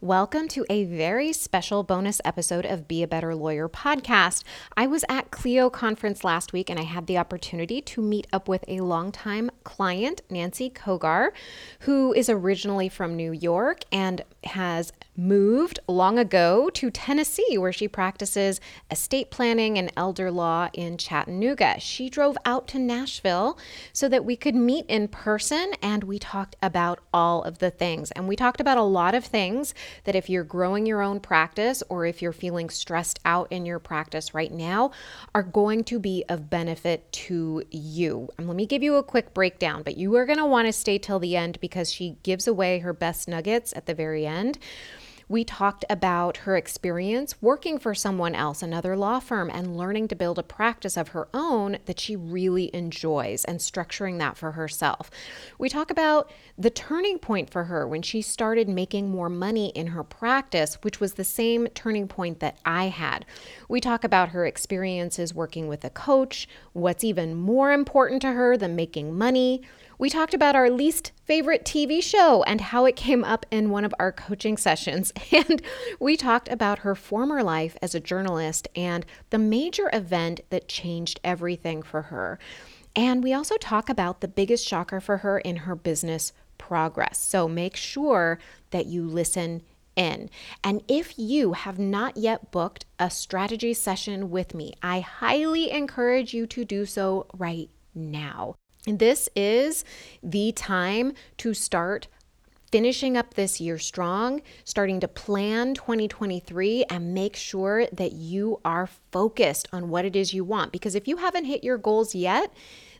Welcome to a very special bonus episode of Be a Better Lawyer podcast. I was at Clio conference last week and I had the opportunity to meet up with a longtime client, Nancy Kogar, who is originally from New York and has moved long ago to Tennessee, where she practices estate planning and elder law in Chattanooga. She drove out to Nashville so that we could meet in person and we talked about all of the things. And we talked about a lot of things that if you're growing your own practice or if you're feeling stressed out in your practice right now, are going to be of benefit to you. And let me give you a quick breakdown, but you are going to want to stay till the end because she gives away her best nuggets at the very end we talked about her experience working for someone else, another law firm, and learning to build a practice of her own that she really enjoys and structuring that for herself. We talk about the turning point for her when she started making more money in her practice, which was the same turning point that I had. We talk about her experiences working with a coach, what's even more important to her than making money we talked about our least favorite TV show and how it came up in one of our coaching sessions. And we talked about her former life as a journalist and the major event that changed everything for her. And we also talk about the biggest shocker for her in her business progress. So make sure that you listen in. And if you have not yet booked a strategy session with me, I highly encourage you to do so right now. This is the time to start finishing up this year strong, starting to plan 2023, and make sure that you are focused on what it is you want. Because if you haven't hit your goals yet,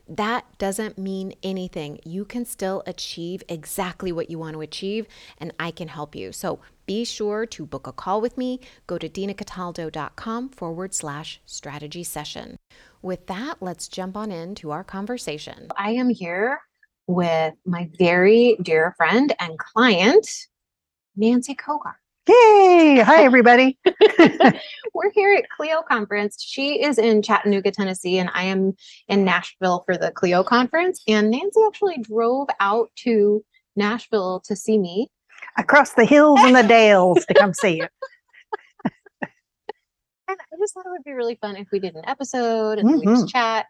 that doesn't mean anything. You can still achieve exactly what you want to achieve, and I can help you. So be sure to book a call with me. Go to dinacataldo.com forward slash strategy session. With that, let's jump on into our conversation. I am here with my very dear friend and client, Nancy Kogar. Yay! Hi, everybody. We're here at Clio Conference. She is in Chattanooga, Tennessee, and I am in Nashville for the Clio Conference. And Nancy actually drove out to Nashville to see me. Across the hills and the dales to come see you. And I just thought it would be really fun if we did an episode and mm-hmm. we just chat.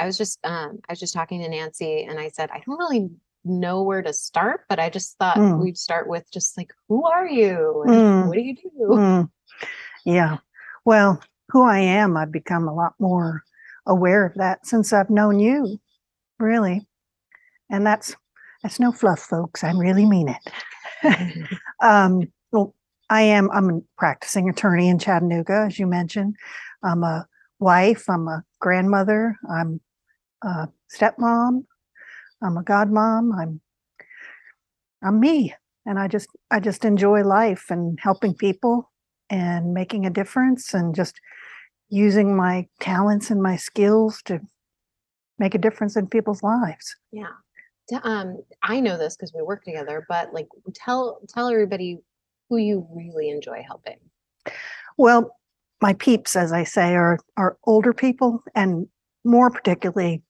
I was just um I was just talking to Nancy and I said, I don't really know where to start, but I just thought mm. we'd start with just like, who are you? And mm. what do you do? Mm. Yeah. Well, who I am, I've become a lot more aware of that since I've known you, really. And that's that's no fluff, folks. I really mean it. Mm-hmm. um, well, I am, I'm a practicing attorney in Chattanooga, as you mentioned. I'm a wife, I'm a grandmother, I'm a stepmom, I'm a godmom, I'm I'm me. And I just I just enjoy life and helping people and making a difference and just using my talents and my skills to make a difference in people's lives. Yeah. Um, I know this because we work together, but like tell tell everybody who you really enjoy helping? Well, my peeps, as I say, are are older people and more particularly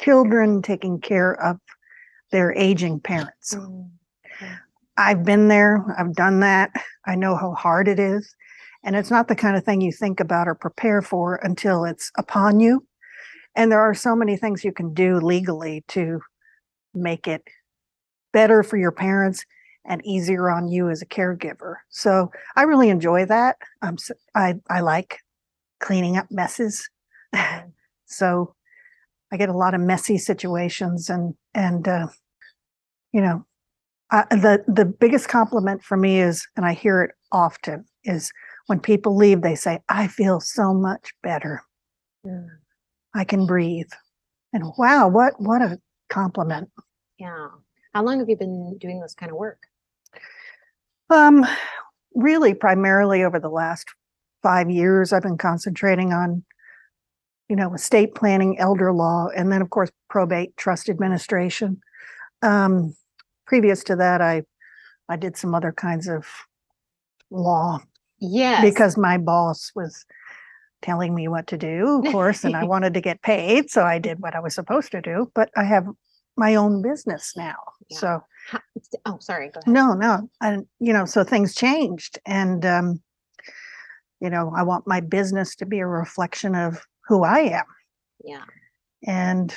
children taking care of their aging parents. Mm. I've been there, I've done that. I know how hard it is. And it's not the kind of thing you think about or prepare for until it's upon you. And there are so many things you can do legally to make it better for your parents and easier on you as a caregiver. So I really enjoy that. Um, I I like cleaning up messes. so I get a lot of messy situations, and and uh, you know, uh, the the biggest compliment for me is, and I hear it often, is when people leave, they say, "I feel so much better. Mm. I can breathe." And wow, what what a compliment! Yeah. How long have you been doing this kind of work? Um, really, primarily over the last five years, I've been concentrating on, you know, estate planning, elder law, and then of course probate, trust administration. Um, previous to that, I I did some other kinds of law. Yes. Because my boss was telling me what to do, of course, and I wanted to get paid, so I did what I was supposed to do. But I have my own business now, yeah. so How- Oh, sorry. Go ahead. No, no. And, you know, so things changed and, um, you know, I want my business to be a reflection of who I am. Yeah. And,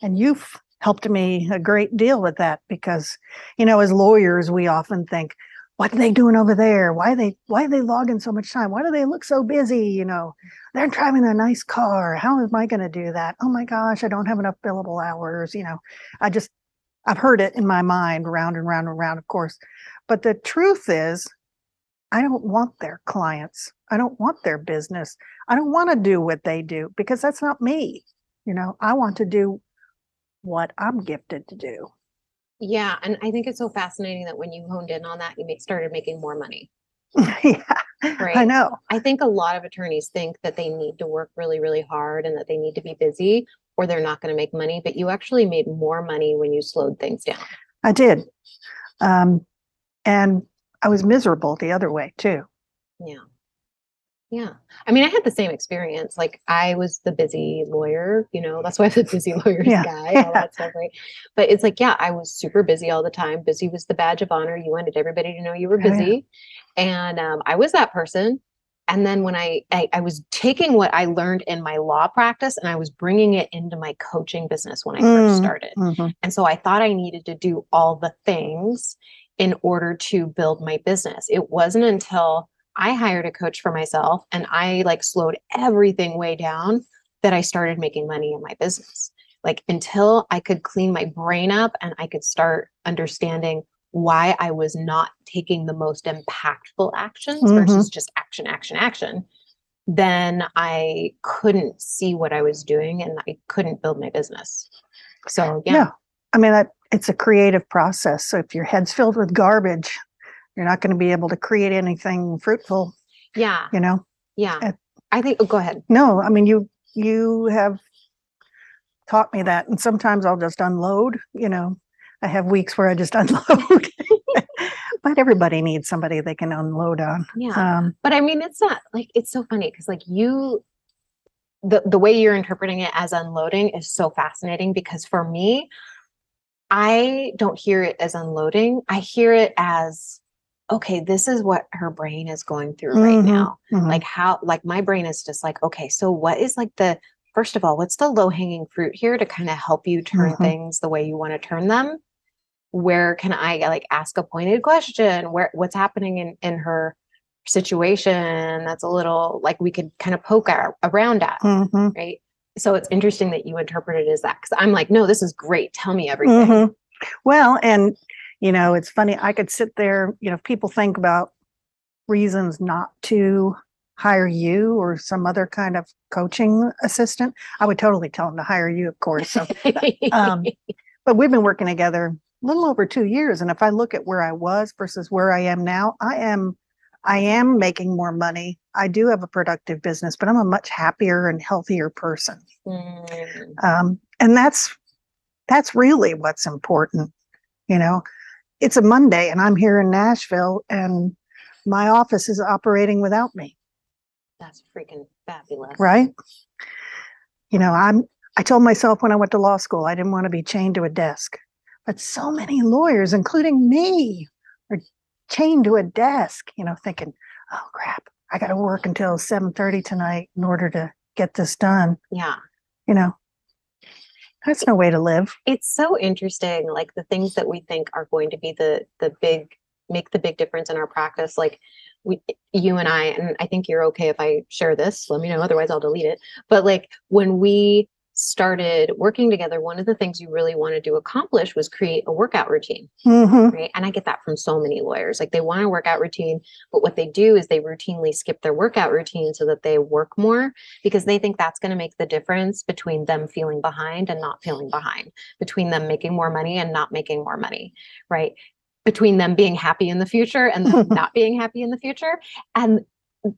and you've helped me a great deal with that because, you know, as lawyers, we often think, what are they doing over there? Why they, why are they logging so much time? Why do they look so busy? You know, they're driving a nice car. How am I going to do that? Oh my gosh, I don't have enough billable hours. You know, I just, I've heard it in my mind round and round and round, of course. But the truth is, I don't want their clients. I don't want their business. I don't want to do what they do because that's not me. You know, I want to do what I'm gifted to do. Yeah. And I think it's so fascinating that when you honed in on that, you make, started making more money. yeah, I know. I think a lot of attorneys think that they need to work really, really hard and that they need to be busy or they're not going to make money, but you actually made more money when you slowed things down. I did. Um, and I was miserable the other way too. Yeah. Yeah. I mean, I had the same experience. Like I was the busy lawyer, you know, that's why I'm the busy lawyers Yeah, guy, all that stuff, right? But it's like, yeah, I was super busy all the time. Busy was the badge of honor. You wanted everybody to know you were Oh, yeah. busy. And um, I was that person. And then when I, I I was taking what I learned in my law practice and I was bringing it into my coaching business when I first Mm. started. Mhm. And so I thought I needed to do all the things in order to build my business. It wasn't until I hired a coach for myself and I like slowed everything way down that I started making money in my business. Like until I could clean my brain up and I could start understanding why I was not taking the most impactful actions Mhm. versus just action, action, action, then I couldn't see what I was doing and I couldn't build my business. So, yeah. Yeah. I mean, that it's a creative process. So if your head's filled with garbage, you're not going to be able to create anything fruitful, Yeah. you know? Yeah. I think, oh, go ahead. No, I mean, you, you have taught me that. And sometimes I'll just unload, you know, I have weeks where I just unload. but everybody needs somebody they can unload on. Yeah. Um, but I mean, it's not like, it's so funny because like you, the, the way you're interpreting it as unloading is so fascinating because for me, I don't hear it as unloading. I hear it as, okay, this is what her brain is going through right Mhm. now. mhm. like how like my brain is just like okay so what is like the first of all what's the low hanging fruit here to kind of help you turn Mhm. things the way you want to turn them where can i like ask a pointed question where what's happening in in her situation that's a little like we could kind of poke ar- around at Mhm, right so it's interesting that you interpret it as that because i'm like no this is great tell me everything mhm. Well, and you know, it's funny. I could sit there. You know, if people think about reasons not to hire you or some other kind of coaching assistant, I would totally tell them to hire you, of course. So, um, but we've been working together a little over two years, and if I look at where I was versus where I am now, I am, I am making more money. I do have a productive business, but I'm a much happier and healthier person. Mm, um, and that's that's really what's important you know it's a monday and i'm here in nashville and my office is operating without me. That's freaking fabulous. Right? You know i'm i told myself when i went to law school i didn't want to be chained to a desk but so many lawyers including me are chained to a desk you know thinking oh crap i got to work until 7.30 tonight in order to get this done. Yeah. You know that's no way to live. It's so interesting like the things that we think are going to be the the big make the big difference in our practice like we you and i and i think you're okay if i share this let me know otherwise i'll delete it but like when we started working together one of the things you really wanted to accomplish was create a workout routine Mhm. right? And i get that from so many lawyers. Like they want a workout routine but what they do is they routinely skip their workout routine so that they work more because they think that's going to make the difference between them feeling behind and not feeling behind between them making more money and not making more money right? Between them being happy in the future and not being happy in the future. And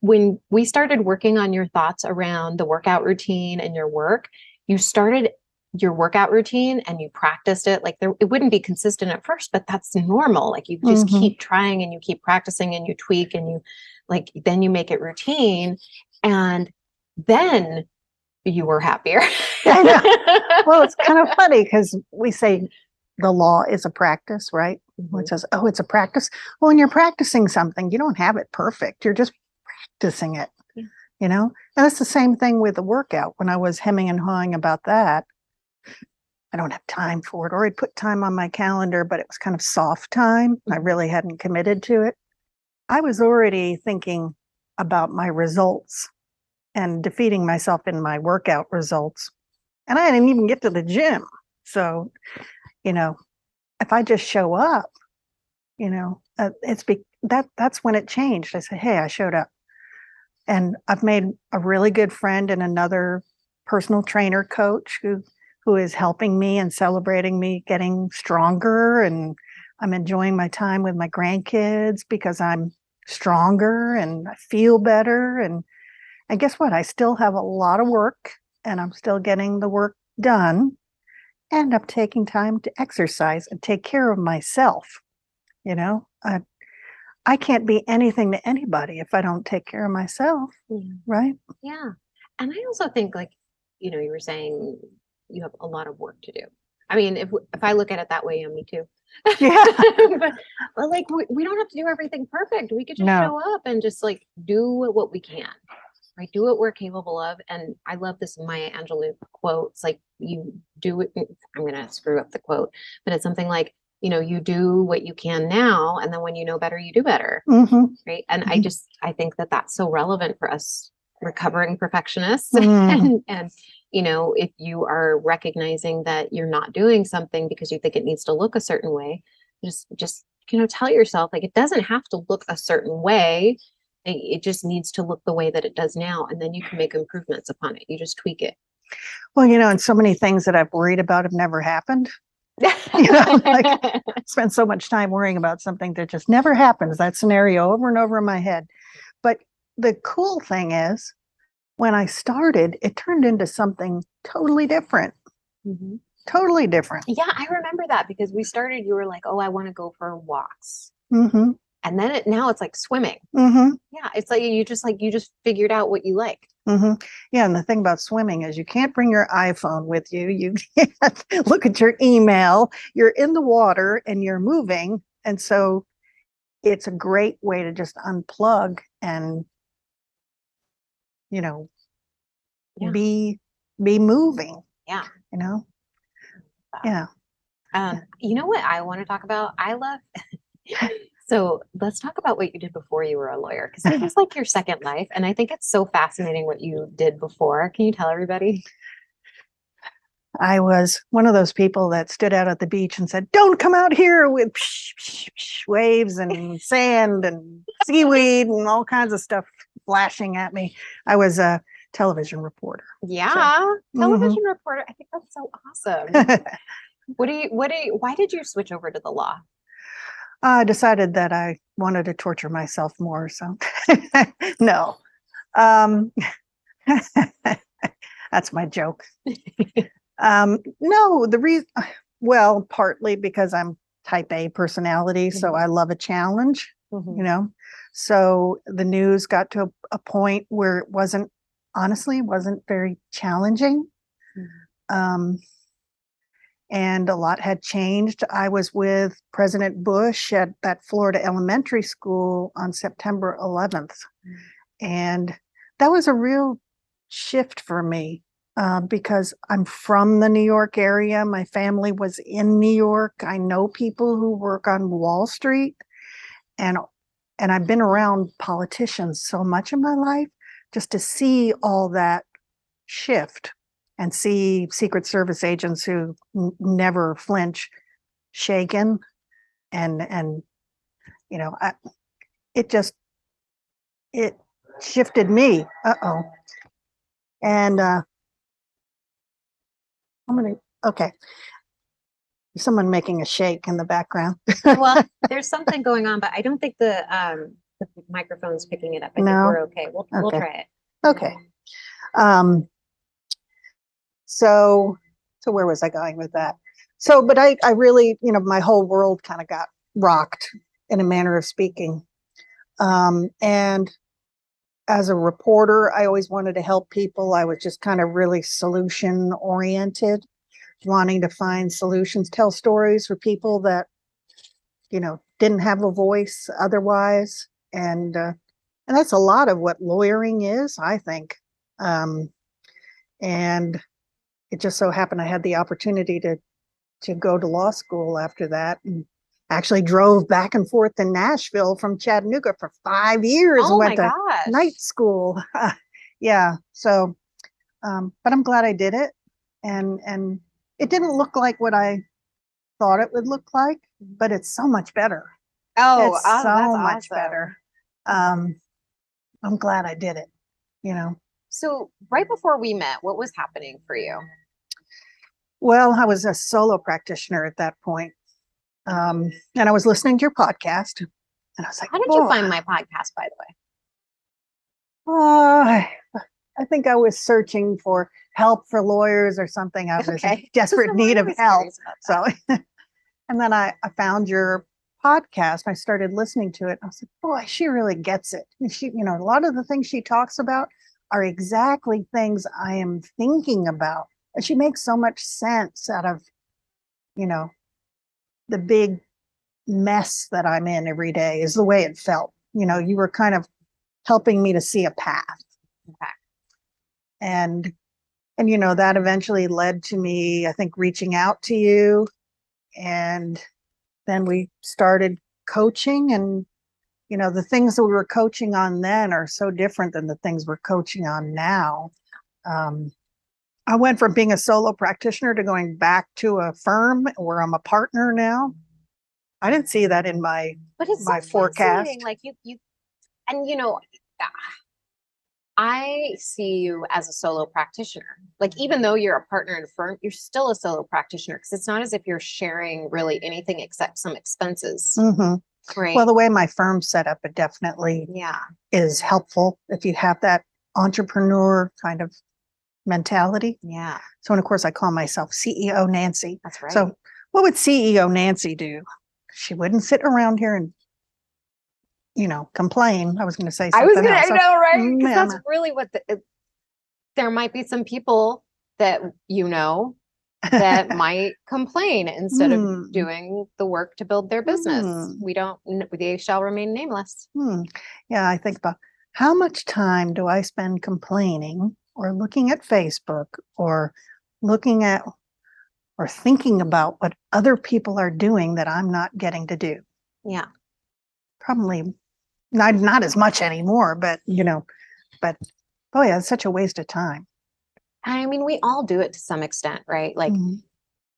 when we started working on your thoughts around the workout routine and your work you started your workout routine and you practiced it like there it wouldn't be consistent at first but that's normal like you just Mhm. keep trying and you keep practicing and you tweak and you like then you make it routine and then you were happier I well, it's kind of funny because we say the law is a practice, right? Mm-hmm. It says, oh, it's a practice. Well, when you're practicing something, you don't have it perfect. You're just practicing it. You know? And it's the same thing with the workout. When I was hemming and hawing about that, I don't have time for it, or I'd put time on my calendar, but it was kind of soft time. I Mhm. really hadn't committed to it. I was already thinking about my results and defeating myself in my workout results. And I didn't even get to the gym. So, you know, if I just show up, you know, uh, it's be that that's when it changed. I said, "Hey, I showed up." And I've made a really good friend and another personal trainer coach who who is helping me and celebrating me getting stronger and I'm enjoying my time with my grandkids because I'm stronger and I feel better and and guess what? I still have a lot of work and I'm still getting the work done and I'm taking time to exercise and take care of myself. You know, I I can't be anything to anybody if I don't take care of myself, Yeah. right? Yeah. And I also think like, you know, you were saying you have a lot of work to do. I mean, if if I look at it that way, yeah, me too. Yeah. but, but like we, we don't have to do everything perfect. We could just No. show up and just like do what we can. Right? Do what we're capable of. And I love this Maya Angelou quote. It's like you do it. I'm gonna screw up the quote, but it's something like, you know, you do what you can now, and then when you know better, you do better. Hmm right? And i Mhm. just i think that that's so relevant for us recovering perfectionists. Mm. and and you know if you are recognizing that you're not doing something because you think it needs to look a certain way just just you know tell yourself like it doesn't have to look a certain way. It, it just needs to look the way that it does now and then you can make improvements upon it. You just tweak it. Well, you know, and so many things that I've worried about have never happened. You know, like- I spend so much time worrying about something that just never happens. That scenario over and over in my head. But the cool thing is, when I started, it turned into something totally different. Mhm. Totally different. yeah i remember that because we started you were like oh i want to go for walks Mm-hmm. And then it now it's like swimming Mm-hmm. yeah it's like you just like you just figured out what you like hmm Yeah, and the thing about swimming is you can't bring your iPhone with you. You can't look at your email. You're in the water and you're moving, and so it's a great way to just unplug and you know Yeah. be be moving. Yeah. You know. Yeah. Um, you know what I want to talk about? I love. so let's talk about what you did before you were a lawyer, because it was like your second life, and I think it's so fascinating what you did before. Can you tell everybody? I was one of those people that stood out at the beach and said, "Don't come out here with psh, psh, psh, waves and sand and seaweed and all kinds of stuff flashing at me." I was a television reporter. Yeah, mm-hmm. television reporter. I think that's so awesome. what do you? What do you? Why did you switch over to the law? I decided that I wanted to torture myself more. So, no, um, that's my joke. um, no, the reason, well, partly because I'm type A personality, so Mhm. I love a challenge, you know. So the news got to a, a point where it wasn't, honestly, wasn't very challenging. Um, and a lot had changed. I was with President Bush at that Florida elementary school on September 11th. Mm. And that was a real shift for me uh, because I'm from the New York area. My family was in New York. I know people who work on Wall Street. And and I've been around politicians so much in my life just to see all that shift and see Secret Service agents who n- never flinch, shaken, and and you know, I, it just it shifted me. Uh oh, and uh, I'm gonna okay. Someone making a shake in the background. well, there's something going on, but I don't think the um the microphone's picking it up. I think No? we're okay. We'll we'll Okay. try it. Okay. Um, so, so where was I going with that? So, but I, I really, you know, my whole world kind of got rocked in a manner of speaking. Um, and as a reporter, I always wanted to help people. I was just kind of really solution oriented. wanting to find solutions, tell stories for people that, you know, didn't have a voice otherwise. And, uh, and that's a lot of what lawyering is, I think. Um, and it just so happened I had the opportunity to, to go to law school after that and actually drove back and forth to Nashville from Chattanooga for five years and Oh my went to gosh. night school. yeah. So, um, but I'm glad I did it. And, and it didn't look like what I thought it would look like, but it's so much better. Oh, it's oh, so that's much awesome. better. Um, I'm glad I did it, you know. So right before we met, what was happening for you? Well, I was a solo practitioner at that point. Um, and I was listening to your podcast and I was like, How did you find my podcast, by the way? Uh, I think I was searching for help for lawyers or something. I was in desperate need of help. curious about that. So, and then I, I found your podcast. I started listening to it. I was like, boy, she really gets it. And she, you know, a lot of the things she talks about are exactly things I am thinking about. And she makes so much sense out of, you know, the big mess that I'm in every day is the way it felt. You know, you were kind of helping me to see a path. And and you know, that eventually led to me, I think, reaching out to you. And then we started coaching and you know, the things that we were coaching on then are so different than the things we're coaching on now. Um, I went from being a solo practitioner to going back to a firm where I'm a partner now. I didn't see that in my But it's my so forecast. Like you, you, and you know, ah, I see you as a solo practitioner. Like even though you're a partner in a firm, you're still a solo practitioner because it's not as if you're sharing really anything except some expenses, Mhm. right? well, the way my firm's set up, it definitely yeah, is helpful if you have that entrepreneur kind of mentality. yeah, So, and of course, I call myself CEO Nancy. that's right. So, what would CEO Nancy do? She wouldn't sit around here and, you know, complain. I was going to say I something was gonna, I else. know, right? Because that's Mm, really what the, it- there might be some people that you know that might complain instead of Hmm. doing the work to build their business. Hmm. We don't, n- they shall remain nameless. Hmm. Yeah, I think about how much time do I spend complaining or looking at Facebook or looking at or thinking about what other people are doing that I'm not getting to do. Yeah. Probably not not as much anymore, but you know, but oh yeah, it's such a waste of time. I mean, we all do it to some extent, right? Like Mhm.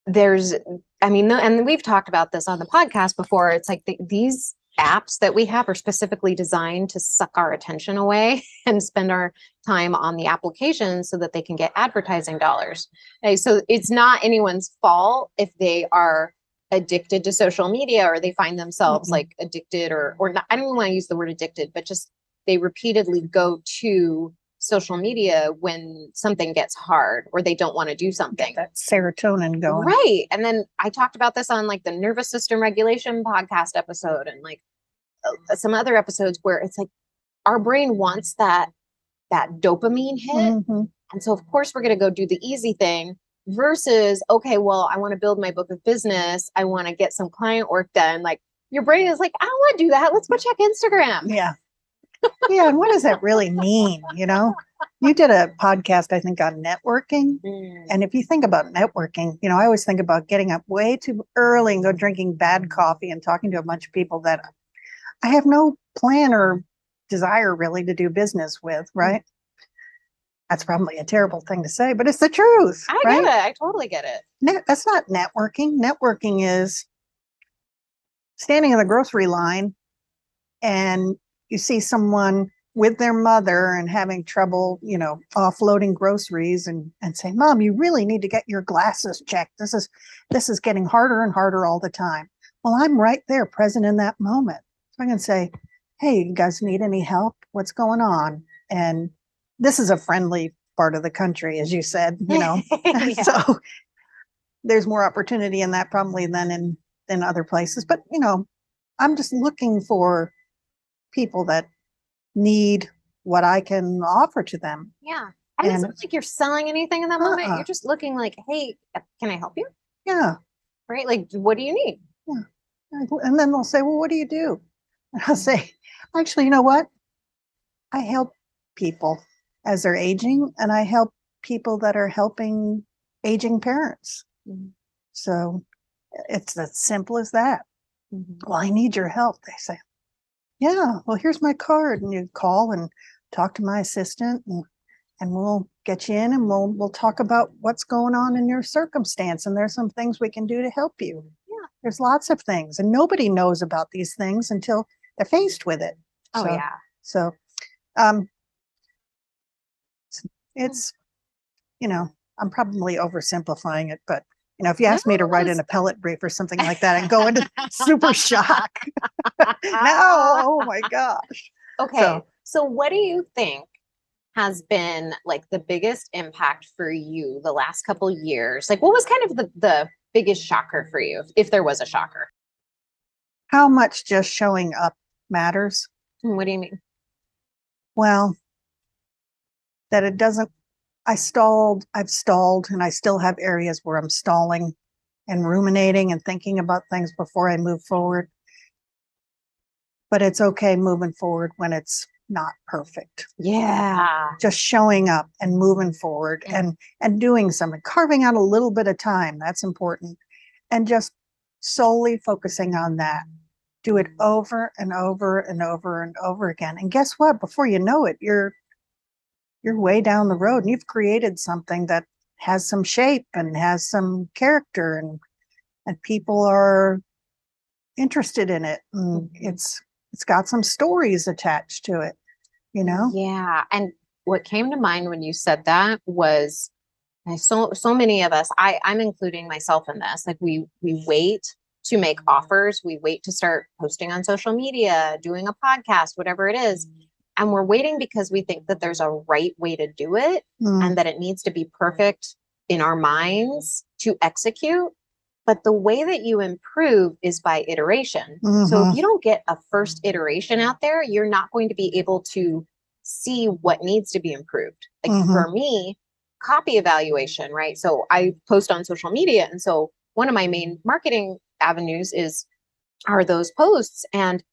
there's, I mean, and we've talked about this on the podcast before. It's like the, these apps that we have are specifically designed to suck our attention away and spend our time on the application so that they can get advertising dollars. Okay, so it's not anyone's fault if they are addicted to social media or they find themselves Mhm. like addicted or or not, I don't want to use the word addicted, but just they repeatedly go to social media when something gets hard or they don't want to do something. That serotonin going. Right. And then I talked about this on like the nervous system regulation podcast episode and like uh, some other episodes where it's like our brain wants that that dopamine hit. Mhm. And so of course we're going to go do the easy thing versus okay, well, I want to build my book of business. I want to get some client work done. Like your brain is like, I don't want to do that. Let's go check Instagram. Yeah. Yeah. And what does that really mean? You know, you did a podcast, I think, on networking. Mm, And if you think about networking, you know, I always think about getting up way too early and go drinking bad coffee and talking to a bunch of people that I have no plan or desire really to do business with, right? That's probably a terrible thing to say, but it's the truth, I right? get it. I totally get it. Net, that's not networking. Networking is standing in the grocery line and you see someone with their mother and having trouble, you know, offloading groceries and and say, "Mom, you really need to get your glasses checked. This is this is getting harder and harder all the time." Well, I'm right there present in that moment. So I can say, "Hey, you guys need any help? What's going on?" And this is a friendly part of the country as you said, you know. Yeah. so there's more opportunity in that probably than in in other places but you know i'm just looking for people that need what i can offer to them yeah. And it's And- not like you're selling anything in that moment. Uh-uh. You're just looking like, hey, can I help you? Yeah. Right? Like, what do you need? Go- And then they'll say, well, what do you do? And I'll say, actually, you know what? I help people as they're aging and I help people that are helping aging parents. Mhm. So it's as simple as that. Mm-hmm. Well, I need your help. They say, yeah, well, here's my card. And you call and talk to my assistant and, and we'll get you in and we'll, we'll talk about what's going on in your circumstance. And there's some things we can do to help you. Yeah. There's lots of things and nobody knows about these things until they're faced with it. Oh, So- yeah. So, um, it's, you know, I'm probably oversimplifying it, but you know, if you ask me to write an appellate brief or something like that and go into super shock. no, oh my gosh. Okay. So- So, what do you think has been like the biggest impact for you the last couple years? Like, what was kind of the, the biggest shocker for you, if, if there was a shocker? How much just showing up matters? Hmm, What do you mean? Well, that it doesn't, I stalled, I've stalled, and I still have areas where I'm stalling and ruminating and thinking about things before I move forward. But it's okay moving forward when it's not perfect. Yeah. Ah. Just showing up and moving forward Yeah. and and doing something, carving out a little bit of time. That's important. And just solely focusing on that. Do it mm. over and over and over and over again. And guess what? Before you know it, you're you're way down the road and you've created something that has some shape and has some character and and people are interested in it and Mhm. it's it's got some stories attached to it you know Yeah. And what came to mind when you said that was so so many of us, I, I'm including myself in this. Like we we wait to make offers, we wait to start posting on social media, doing a podcast, whatever it is. And we're waiting because we think that there's a right way to do it Mm, and that it needs to be perfect in our minds to execute. But the way that you improve is by iteration. So Mhm. if you don't get a first iteration out there, you're not going to be able to see what needs to be improved. Like Mhm. for me, copy evaluation, right? So I post on social media. And so one of my main marketing avenues is are those posts. And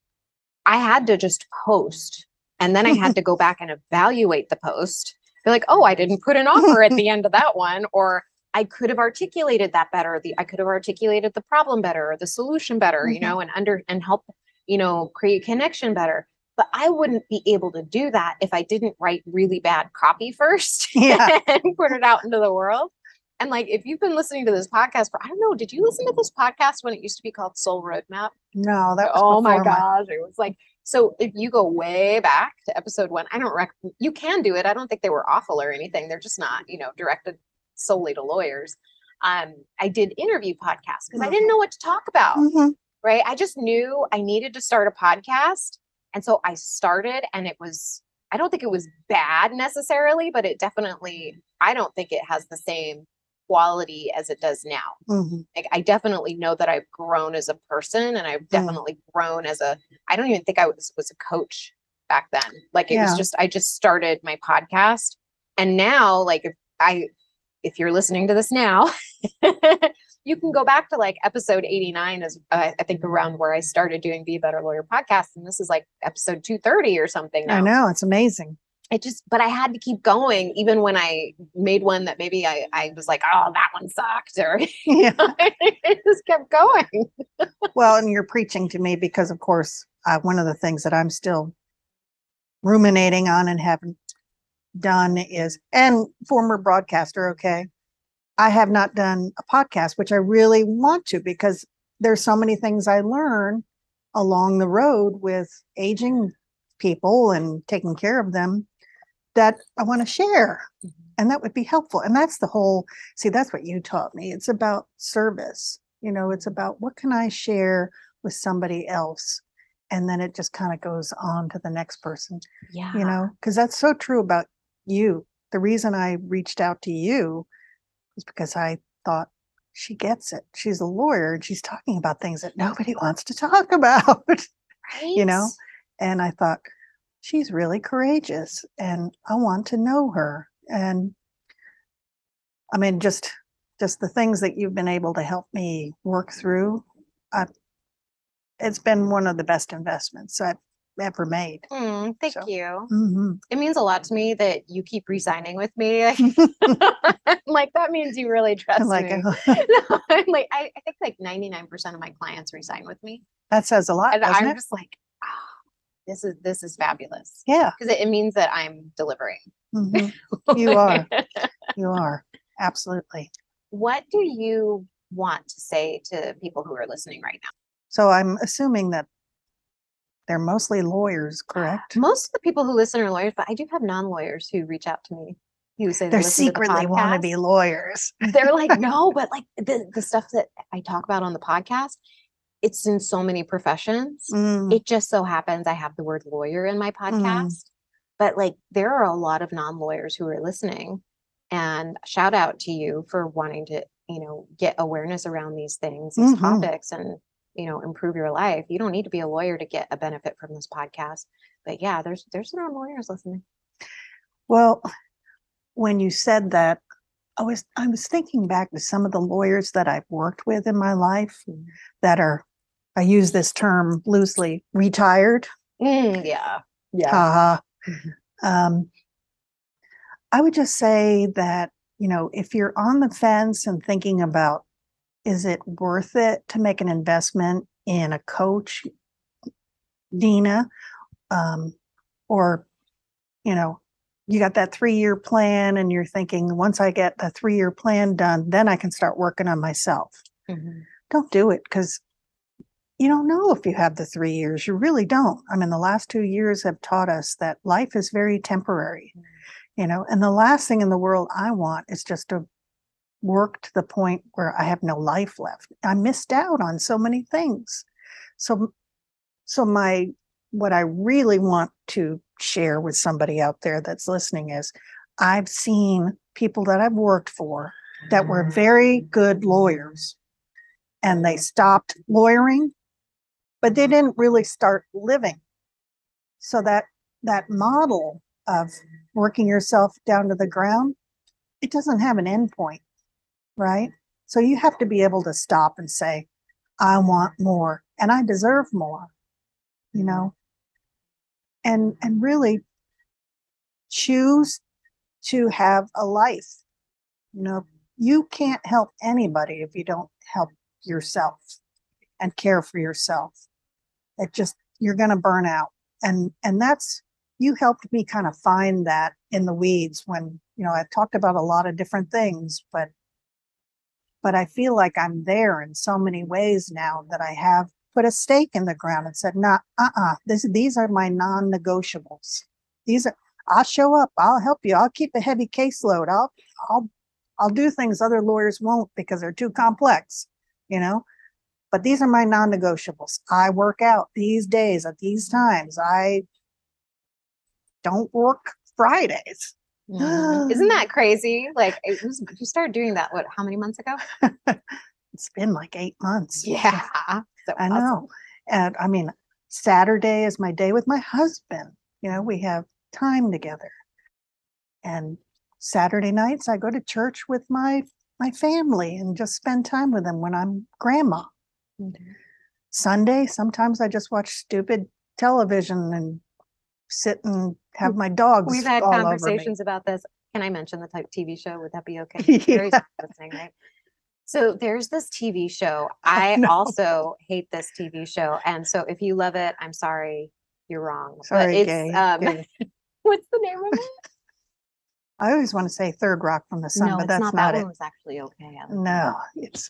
I had to just post. And then I had to go back and evaluate the post. Be like, oh, I didn't put an offer at the end of that one. Or I could have articulated that better. The I could have articulated the problem better or the solution better, you Mhm. know, and under and help, you know, create connection better. But I wouldn't be able to do that if I didn't write really bad copy first Yeah. and put it out into the world. And like, if you've been listening to this podcast for, I don't know, did you listen to this podcast when it used to be called Soul Roadmap? no that was Oh my gosh. It was like, so if you go way back to episode one, I don't rec you can do it. I don't think they were awful or anything. They're just not, you know, directed solely to lawyers. Um, I did interview podcasts because I didn't know what to talk about Mhm. right? I just knew I needed to start a podcast. And so I started, and it was, I don't think it was bad necessarily, but it definitely, I don't think it has the same quality as it does now. Mhm. Like, I definitely know that I've grown as a person and I've definitely grown as a, I don't even think I was, was a coach back then. Like, it was just, I just started my podcast. And now, like, if I, if you're listening to this now, you can go back to like episode 89 is uh, I think around where I started doing Be a Better Lawyer podcast. And this is like episode 230 or something now. i know it's amazing It just, but I had to keep going even when I made one that maybe I, I was like, oh, that one sucked or yeah it just kept going. well and you're preaching to me because of course uh, one of the things that i'm still ruminating on and haven't done is and former broadcaster okay i have not done a podcast which i really want to because there's so many things i learn along the road with aging people and taking care of them that i want to share mm-hmm. and that would be helpful and that's the whole see that's what you taught me it's about service you know it's about what can i share with somebody else and then it just kind of goes on to the next person Yeah. you know because that's so true about you the reason i reached out to you was because i thought she gets it she's a lawyer and she's talking about things that nobody wants to talk about Right? you know and i thought she's really courageous and i want to know her And I mean, just, just the things that you've been able to help me work through. I, it's been one of the best investments I've ever made. Mm, thank So- you. hmm It means a lot to me that you keep resigning with me. like that means you really trust Like, me. uh, No, I'm like I, I think like 99% of my clients resign with me. that says a lot, And I'm it? just like, this is this is fabulous. Yeah, Because it, it means that I'm delivering. mhm, You are. you are. Absolutely. what do you want to say to people who are listening right now? So I'm assuming that they're mostly lawyers, correct? Most of the people who listen are lawyers, but I do have non-lawyers who reach out to me who say they They listen the secretly want to be lawyers. They're like, no, but like the, the stuff that I talk about on the podcast, it's in so many professions. Mm, It just so happens I have the word lawyer in my podcast, but like there are a lot of non-lawyers who are listening. And shout out to you for wanting to, you know, get awareness around these things, these Mhm. topics, and you know, improve your life. You don't need to be a lawyer to get a benefit from this podcast. But yeah, there's there's non-lawyers listening. Well, when you said that, I was I was thinking back to some of the lawyers that I've worked with in my life Mm. that are, I use this term loosely, retired. Mm, yeah. Yeah. haha. Mhm. Um, I would just say that, you know, if you're on the fence and thinking about, is it worth it to make an investment in a coach, Dina, um, or, you know, you got that three year plan and you're thinking, once I get the three year plan done, then I can start working on myself. Mhm. Don't do it because you don't know if you have the three years. You really don't. I mean, the last two years have taught us that life is very temporary, Mm. you know, and the last thing in the world I want is just to work to the point where I have no life left. I missed out on so many things. So, so my, what I really want to share with somebody out there that's listening is I've seen people that I've worked for that were very good lawyers and they stopped lawyering but they didn't really start living. So that that model of working yourself down to the ground it doesn't have an end point right? So you have to be able to stop and say i want more and i deserve more you know? And and really choose to have a life you know? You can't help anybody if you don't help yourself and care for yourself it just you're going to burn out. And and that's you helped me kind of find that in the weeds when you know i've talked about a lot of different things but but i feel like i'm there in so many ways now that i have put a stake in the ground and said nah uh-uh this, these are my non-negotiables. These are i'll show up i'll help you i'll keep a heavy caseload i'll i'll i'll do things other lawyers won't because they're too complex you know but these are my non-negotiables. I work out these days at these times. I don't work Fridays. Mhm. Isn't that crazy? Like it was, you started doing that, what, how many months ago? It's been like eight months. Yeah. So I awesome. know. And I mean, Saturday is my day with my husband. You know, we have time together. And Saturday nights I go to church with my my family and just spend time with them when I'm grandma. Sunday, sometimes I just watch stupid television and sit and have my dogs. We've had all over me. conversations about this. Can I mention the type TV show? Would that be okay? Gary's Yeah. listening, right? So there's this TV show. I also hate this TV show. And so if you love it, I'm sorry, you're wrong. But Sorry, it's gay. um gay. what's the name of it? I always want to say Third Rock from the Sun, no, but it's that's not, not, that it. one was actually okay. I like that. No, it's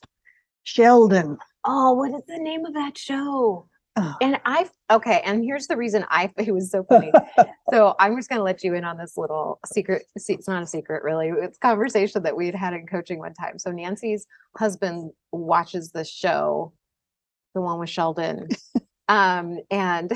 Sheldon. Oh, what is the name of that show? Oh, And I okay, and here's the reason I it was so funny. so I'm just gonna let you in on this little secret. It's not a secret, really. It's a conversation that we'd had in coaching one time. So Nancy's husband watches the show, the one with Sheldon, um, and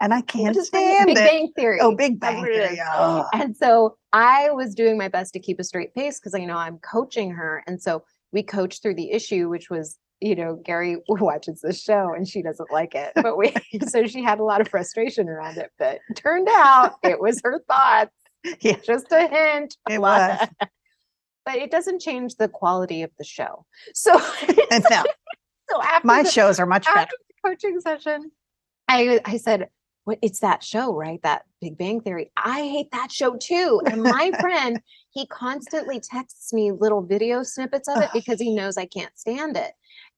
and I can't stand Big it. Bang Theory. Oh, Big Bang Theory. Oh. And so I was doing my best to keep a straight face because I know I'm coaching her. And so we coached through the issue, which was, you know, Gary watches this show and she doesn't like it. But we, so she had a lot of frustration around it. But turned out it was her thoughts. Yeah, Just a hint. it was. But it doesn't change the quality of the show. So, And now so after my the- shows are much better. coaching session, I I said, "What? It's that show, right? That Big Bang Theory. I hate that show too." And my friend, he constantly texts me little video snippets of it because he knows I can't stand it.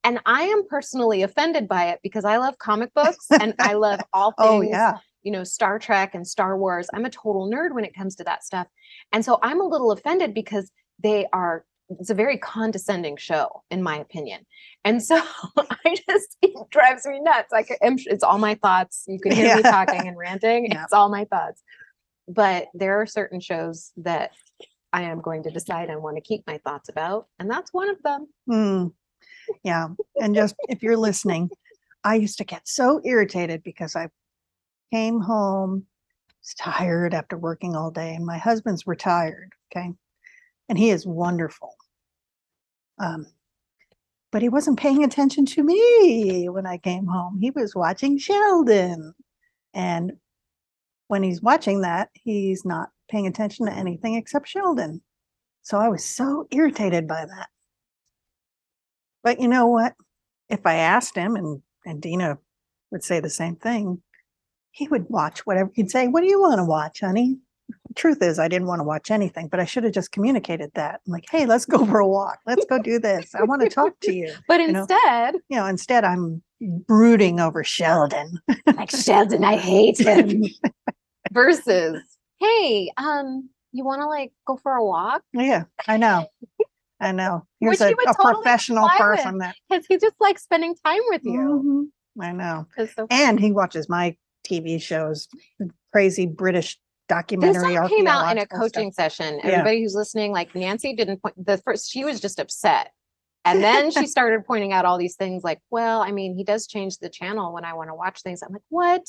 And I am personally offended by it because I love comic books and I love all things, Oh, yeah. you know, Star Trek and Star Wars. I'm a total nerd when it comes to that stuff. And so I'm a little offended because they are it's a very condescending show in my opinion and so i just it drives me nuts like I am—it's all my thoughts you can hear me talking and ranting Yeah. it's all my thoughts but there are certain shows that i am going to decide i want to keep my thoughts about and that's one of them Mm, yeah. And just if you're listening, I used to get so irritated because I came home, was tired after working all day, and my husband's retired. Okay. And he is wonderful. Um, but he wasn't paying attention to me when I came home. He was watching Sheldon. And when he's watching that, he's not paying attention to anything except Sheldon. So I was so irritated by that. But you know what? If I asked him, and, and Dina would say the same thing, he would watch whatever. He'd say, What do you want to watch, honey? The truth is, I didn't want to watch anything, but I should have just communicated that. I'm like, Hey, let's go for a walk. Let's go do this. I want to talk to you. but know, instead You know, instead, I'm brooding over Sheldon. like sheldon i hate him versus hey um you want to like go for a walk yeah, I know. I know. He's Which a, would a totally professional person that because he just likes spending time with you Mhm, I know. So And he watches my TV shows, crazy British This documentary. all came out in a archaeological stuff. coaching session. Yeah. Everybody who's listening, like Nancy didn't point the first, she was just upset. And then she started pointing out all these things like, well, I mean, he does change the channel when I want to watch things. I'm like, what?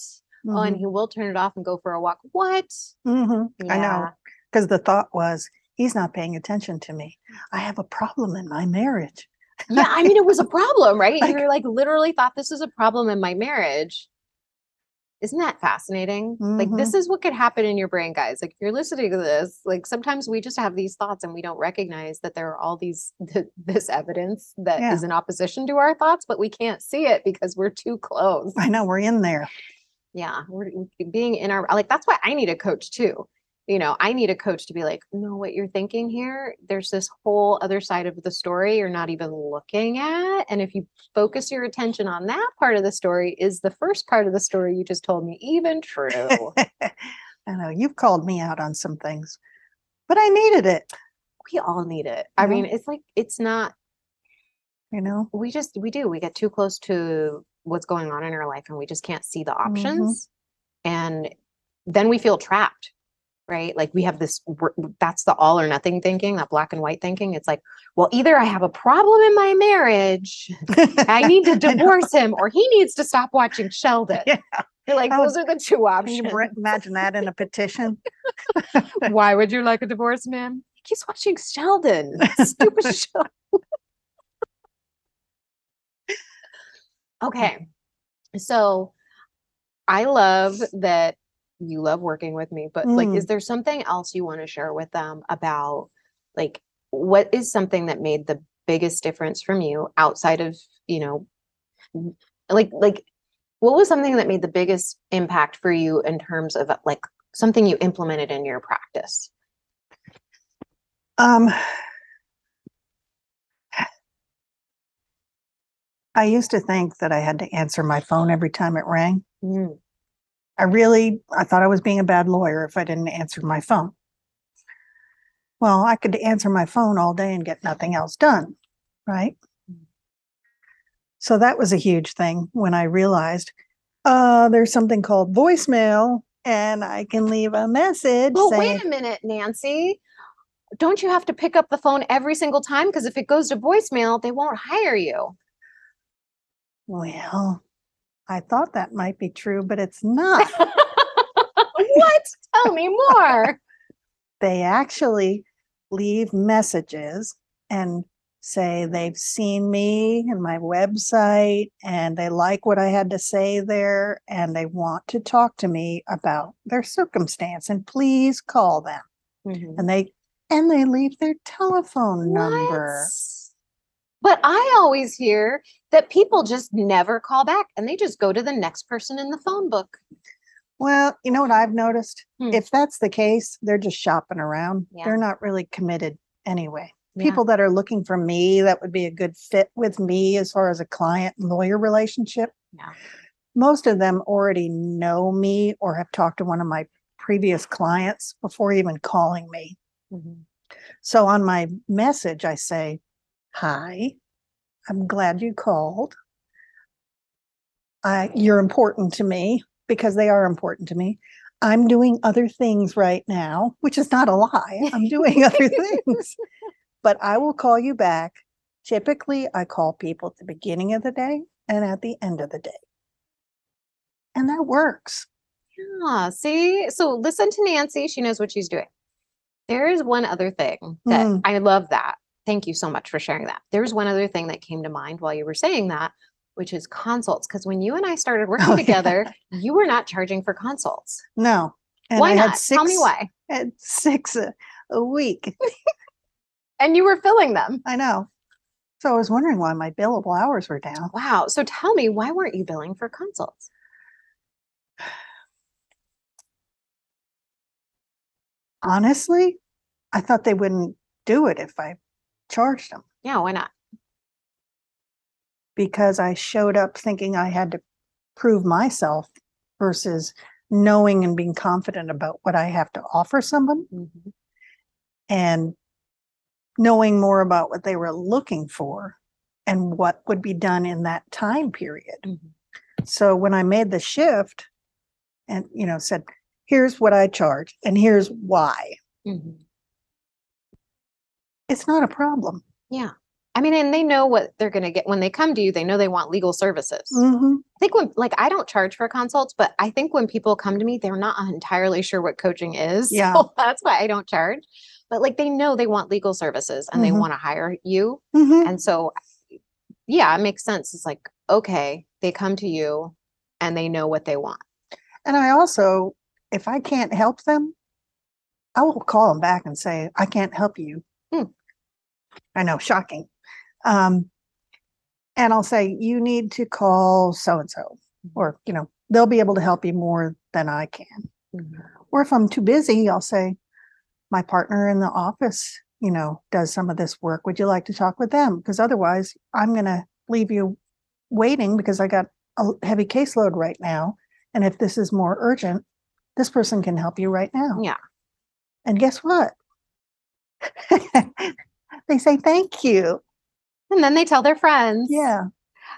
Oh, and Mhm, he will turn it off and go for a walk. What? mhm, I know. Because the thought was, he's not paying attention to me. I have a problem in my marriage. Yeah. I mean, it was a problem, right? Like- You're like literally thought this is a problem in my marriage. Isn't that fascinating? Like Mm-hmm. this is what could happen in your brain, guys. Like if you're listening to this, like sometimes we just have these thoughts and we don't recognize that there are all these th- this evidence that is Yeah. in opposition to our thoughts, but we can't see it because we're too close. I know we're in there. Yeah, we're being in our like that's why I need a coach too. You know, I need a coach to be like, no, what you're thinking here, there's this whole other side of the story you're not even looking at. And if you focus your attention on that part of the story, is the first part of the story you just told me even true? I know you've called me out on some things, but I needed it. we all need it. I Yeah. mean, it's like it's not You know, we just we do we get too close to what's going on in our life and we just can't see the Mm-hmm. options and then we feel trapped right? Like we have this that's the all or nothing thinking that black and white thinking. It's like well either i have a problem in my marriage i need to divorce him or he needs to stop watching sheldon. Yeah. You're like those are the two Can you options. imagine that in a petition? why would you like a divorce ma'am? He's watching sheldon. Stupid show okay. So i love that you love working with me but like Mm. is there something else you want to share with them about like what is something that made the biggest difference from you outside of you know like like what was something that made the biggest impact for you in terms of like something you implemented in your practice Um, I used to think that I had to answer my phone every time it rang. Mm. I really, I thought I was being a bad lawyer if I didn't answer my phone. Well, I could answer my phone all day and get nothing else done, right? So that was a huge thing when I realized uh, there's something called voicemail and I can leave a message. Well, saying, wait a minute, Nancy. Don't you have to pick up the phone every single time? Because if it goes to voicemail, they won't hire you. Well, I thought that might be true, but it's not. what? Tell me more. they actually leave messages and say they've seen me and my website and they like what I had to say there and they want to talk to me about their circumstance and please call them. Mhm. And they and they leave their telephone number. What? But I always hear that people just never call back and they just go to the next person in the phone book. Well, you know what I've noticed? Hmm. If that's the case, they're just shopping around. Yeah. They're not really committed anyway. Yeah. People that are looking for me, that would be a good fit with me as far as a client lawyer relationship. Yeah. Most of them already know me or have talked to one of my previous clients before even calling me. Mhm. So on my message, I say, Hi, I'm glad you called. I, you're important to me because they are important to me. I'm doing other things right now, which is not a lie. I'm doing other things, but I will call you back. Typically, I call people at the beginning of the day and at the end of the day. And that works. Yeah, see? So listen to Nancy. She knows what she's doing. There is one other thing that Mm. I love that. Thank you so much for sharing that. There's one other thing that came to mind while you were saying that, which is consults. Because when you and I started oh, working Oh, yeah. together, you were not charging for consults. No. And why I not? had Tell me six- why. Had six a, a week. And you were filling them. I know. So I was wondering why my billable hours were down. Wow. So tell me, why weren't you billing for consults? Honestly, I thought they wouldn't do it if I charged them Yeah, why not? because I showed up thinking I had to prove myself versus knowing and being confident about what I have to offer someone Mhm. and knowing more about what they were looking for and what would be done in that time period. Mhm. So when I made the shift and, you know, said, here's what I charge and here's why, Mhm. It's not a problem. Yeah. I mean, and they know what they're going to get when they come to you. They know they want legal services. Mhm. I think when, like, I don't charge for consults, but I think when people come to me, they're not entirely sure what coaching is. Yeah. So that's why I don't charge. But like, they know they want legal services and they Mhm. want to hire you. Mhm. And so, yeah, it makes sense. It's like, okay, they come to you and they know what they want. And I also, if I can't help them, I will call them back and say, I can't help you. Hmm. I know, shocking. Um, and I'll say, you need to call so and so, or, you know, they'll be able to help you more than I can. Or if I'm too busy, I'll say, my partner in the office, you know, does some of this work. Would you like to talk with them? Because otherwise, I'm going to leave you waiting because I got a heavy caseload right now. And if this is more urgent, this person can help you right now. Yeah. And guess what? they say thank you. And then they tell their friends. Yeah.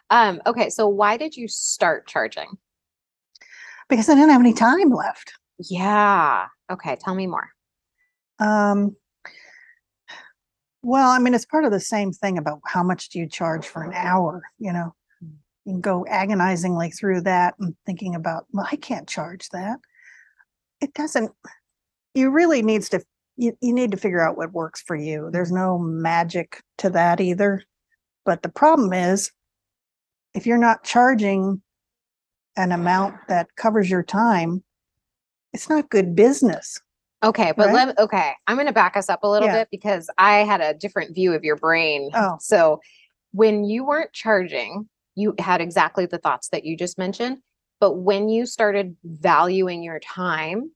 Um, okay. So why did you start charging? Because I didn't have any time left. Yeah. Okay. Tell me more. Um, well, I mean, it's part of the same thing about how much do you charge for an hour, you know? You can go agonizingly through that and thinking about, well, I can't charge that. It doesn't, you really needs to, you, you need to figure out what works for you. Mm-hmm. There's no magic to that either. But the problem is, if you're not charging an amount that covers your time, it's not good business. Okay, but Right? let okay, I'm going to back us up a little Yeah. bit because I had a different view of your brain. Oh. So, when you weren't charging, you had exactly the thoughts that you just mentioned, but when you started valuing your time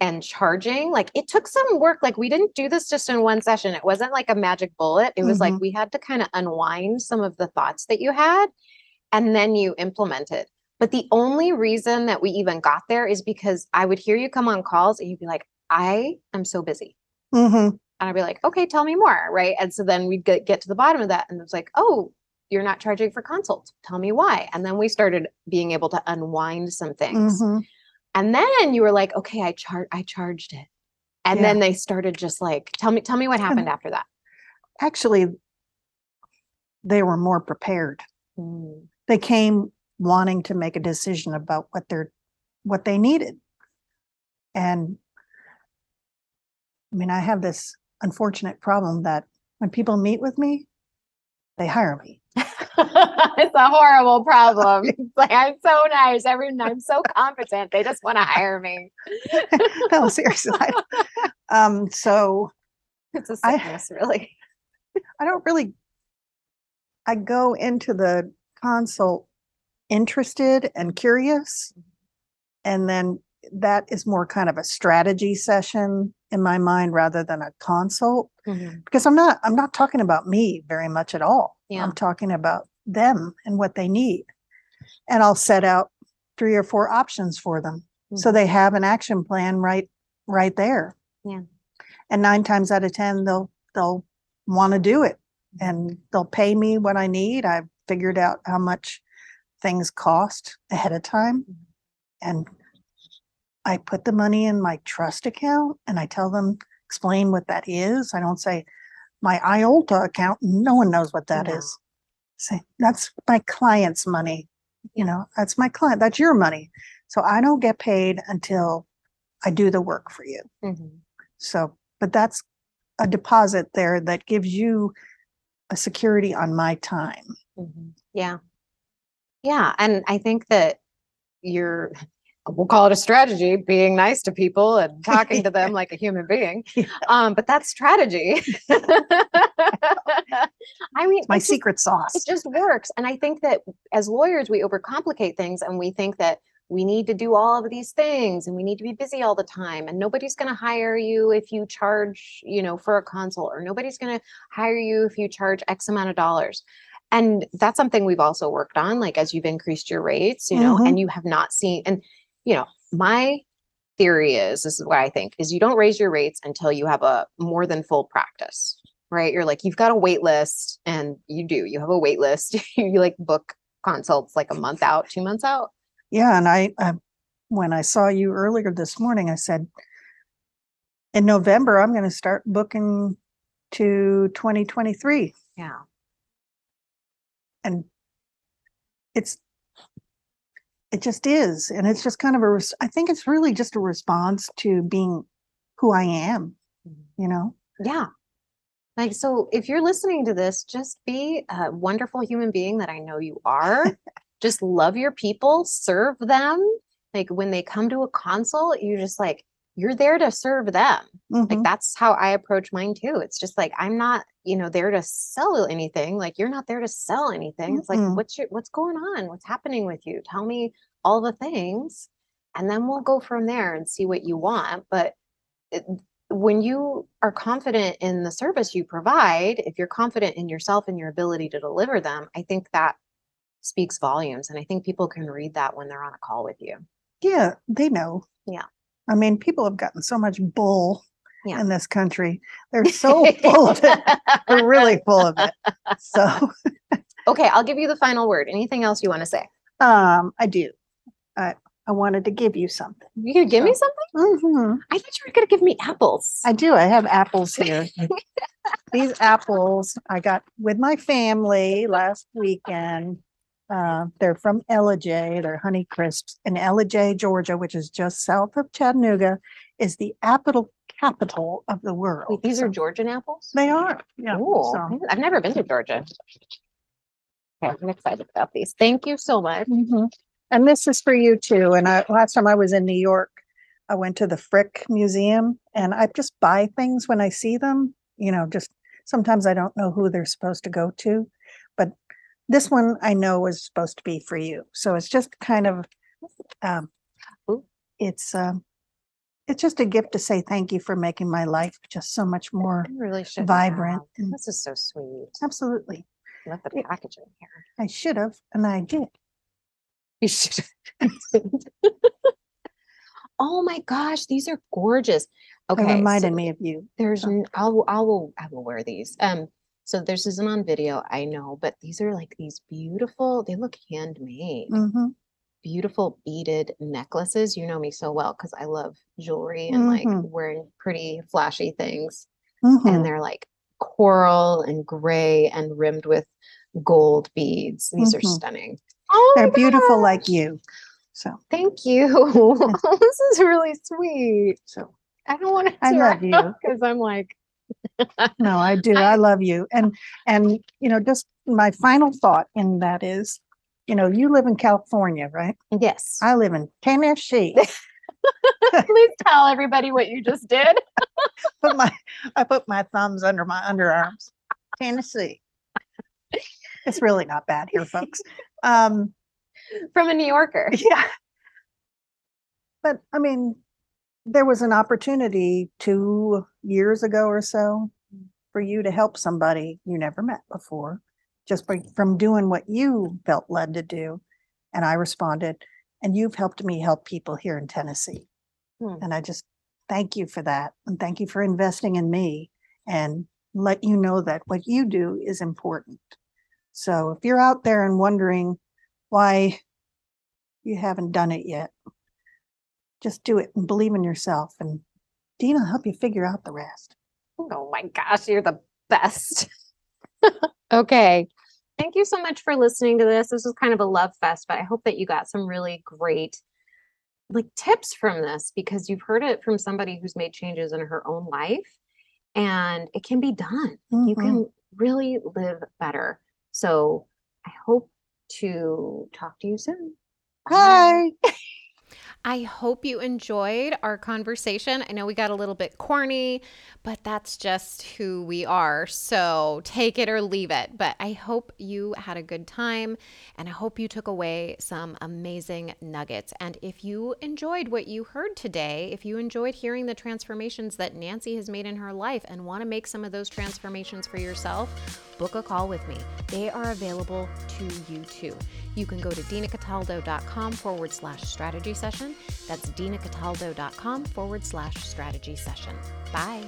and charging, like it took some work. Like we didn't do this just in one session. It wasn't like a magic bullet. It was like we had to kind of unwind some of the thoughts that you had and then you implemented. But the only reason that we even got there is because I would hear you come on calls and you'd be like, I am so busy. Mm-hmm. And I'd be like, okay, tell me more. Right. And so then we'd get, get to the bottom of that. And it was like, oh, you're not charging for consults. Tell me why. And then we started being able to unwind some things. Mm-hmm. And then you were like, okay, I char- I charged it. And Yeah. then they started just like, tell me, tell me what happened after that. actually they were more prepared Mm, they came wanting to make a decision about what they're what they needed and i mean i have this unfortunate problem that when people meet with me they hire me. it's a horrible problem. It's like I'm so nice. Everyone, I'm so competent. They just want to hire me. no, seriously. I- um, so It's a sickness, really. I don't really. I go into the consult interested and curious, and then that is more kind of a strategy session in my mind rather than a consult because I'm not I'm not talking about me very much at all. Yeah. I'm talking about them and what they need. And I'll set out three or four options for them. So Mhm. they have an action plan right right there. Yeah. And 9 times out of 10 they'll they'll want to do it and they'll pay me what I need. I've figured out how much things cost ahead of time Mhm. and I put the money in my trust account and I tell them explain what that is. I don't say my IOLTA account. No one knows what that is. Say that's my client's money. You know, that's my client. That's your money. So I don't get paid until I do the work for you. Mhm. So, but that's a deposit there that gives you a security on my time. Mhm. Yeah. Yeah. And I think that you're, we'll call it a strategy, being nice to people and talking to them like a human being. Yeah. Um, but that's strategy. I mean, My it just- secret sauce. it just works. And I think that as lawyers, we overcomplicate things and we think that we need to do all of these things and we need to be busy all the time. And nobody's going to hire you if you charge, you know, for a consult, or nobody's going to hire you if you charge X amount of dollars. And that's something we've also worked on, like as you've increased your rates, you know, Mhm. and you have not seen, and, you know, my theory is this is what I think is you don't raise your rates until you have a more than full practice, right? You're like, you've got a wait list and you do, you have a wait list. you like book consults like a month out, two months out. Yeah, and I, I when I saw you earlier this morning, I said in November I'm going to start booking to 2023 Yeah. and it's it just is and it's just kind of a res- I think it's really just a response to being who I am, mm-hmm. you know. Yeah. Like, so if you're listening to this, just be a wonderful human being that I know you are. just love your people, serve them. Like when they come to a consult, you just like, you're there to serve them. Like Mhm. that's how I approach mine too. It's just like I'm not, you know, there to sell anything. Like you're not there to sell anything. It's like what's your what's going on? What's happening with you? Tell me all the things and then we'll go from there and see what you want. But it, when you are confident in the service you provide, if you're confident in yourself and your ability to deliver them, I think that speaks volumes and I think people can read that when they're on a call with you. Yeah, they know. Yeah. I mean, people have gotten so much bull Yeah. in this country. They're so full of it. They're really full of it. So, Okay, I'll give you the final word. Anything else you want to say? um, I do. I I wanted to give you something. You gonna give me So- something? hmm I thought you were gonna give me apples. I do. I have apples here. These apples I got with my family last weekend. Uh, they're from Ellijay. They're Honey Crisps. And Ellijay, Georgia, which is just south of Chattanooga, is the apple capital of the world. Wait, these are So Georgian apples? They are. Yeah. Ooh, so- I've never been to Georgia. Okay, I'm excited about these. Thank you so much. Mhm. And this is for you too. And I, last time I was in New York, I went to the Frick Museum and I just buy things when I see them, you know, just sometimes I don't know who they're supposed to go to. But this one I know is supposed to be for you. So it's just kind of, um, Ooh. it's, um, it's just a gift to say thank you for making my life just so much more I really should. vibrant. and- This is so sweet. Absolutely. Let the packaging here. I should have, and I did. You should. oh my gosh, these are gorgeous. Okay, It reminded so me of you. There's, so- n- I'll, I will, I will wear these. Um, so this isn't on video, I know, but these are like these beautiful. They look handmade. hmm beautiful beaded necklaces. You know me so well because I love jewelry and like Mhm. wearing pretty flashy things. hmm And they're like coral and gray and rimmed with gold beads. These are Mhm. stunning. Oh, They're beautiful gosh, like you. So, Thank you. this is really sweet. so I don't want to I love you. because I'm like, No, I do. I love you. And, and, you know, just my final thought in that is, you know, you live in California, right? Yes. I live in Tennessee. Please tell everybody what you just did. Put my, I put my thumbs under my underarms. Tennessee. It's really not bad here, folks. Um, From a New Yorker. yeah. But I mean, there was an opportunity two years ago or so for you to help somebody you never met before, just by, from doing what you felt led to do. And I responded, and you've helped me help people here in Tennessee. Hmm. And I just thank you for that. And thank you for investing in me and let you know that what you do is important. So if you're out there and wondering why you haven't done it yet, just do it and believe in yourself. And Dina will help you figure out the rest. Oh my gosh, you're the best. okay. Thank you so much for listening to this. This was kind of a love fest, but I hope that you got some really great like tips from this because you've heard it from somebody who's made changes in her own life and it can be done. You Mhm. can really live better. So I hope to talk to you soon. Bye. I hope you enjoyed our conversation. I know we got a little bit corny, but that's just who we are. So take it or leave it. But I hope you had a good time and I hope you took away some amazing nuggets. And if you enjoyed what you heard today, if you enjoyed hearing the transformations that Nancy has made in her life and want to make some of those transformations for yourself, book a call with me. They are available to you too. You can go to dinacataldo.com forward slash strategy session. That's dinacataldo.com forward slash strategy session. Bye.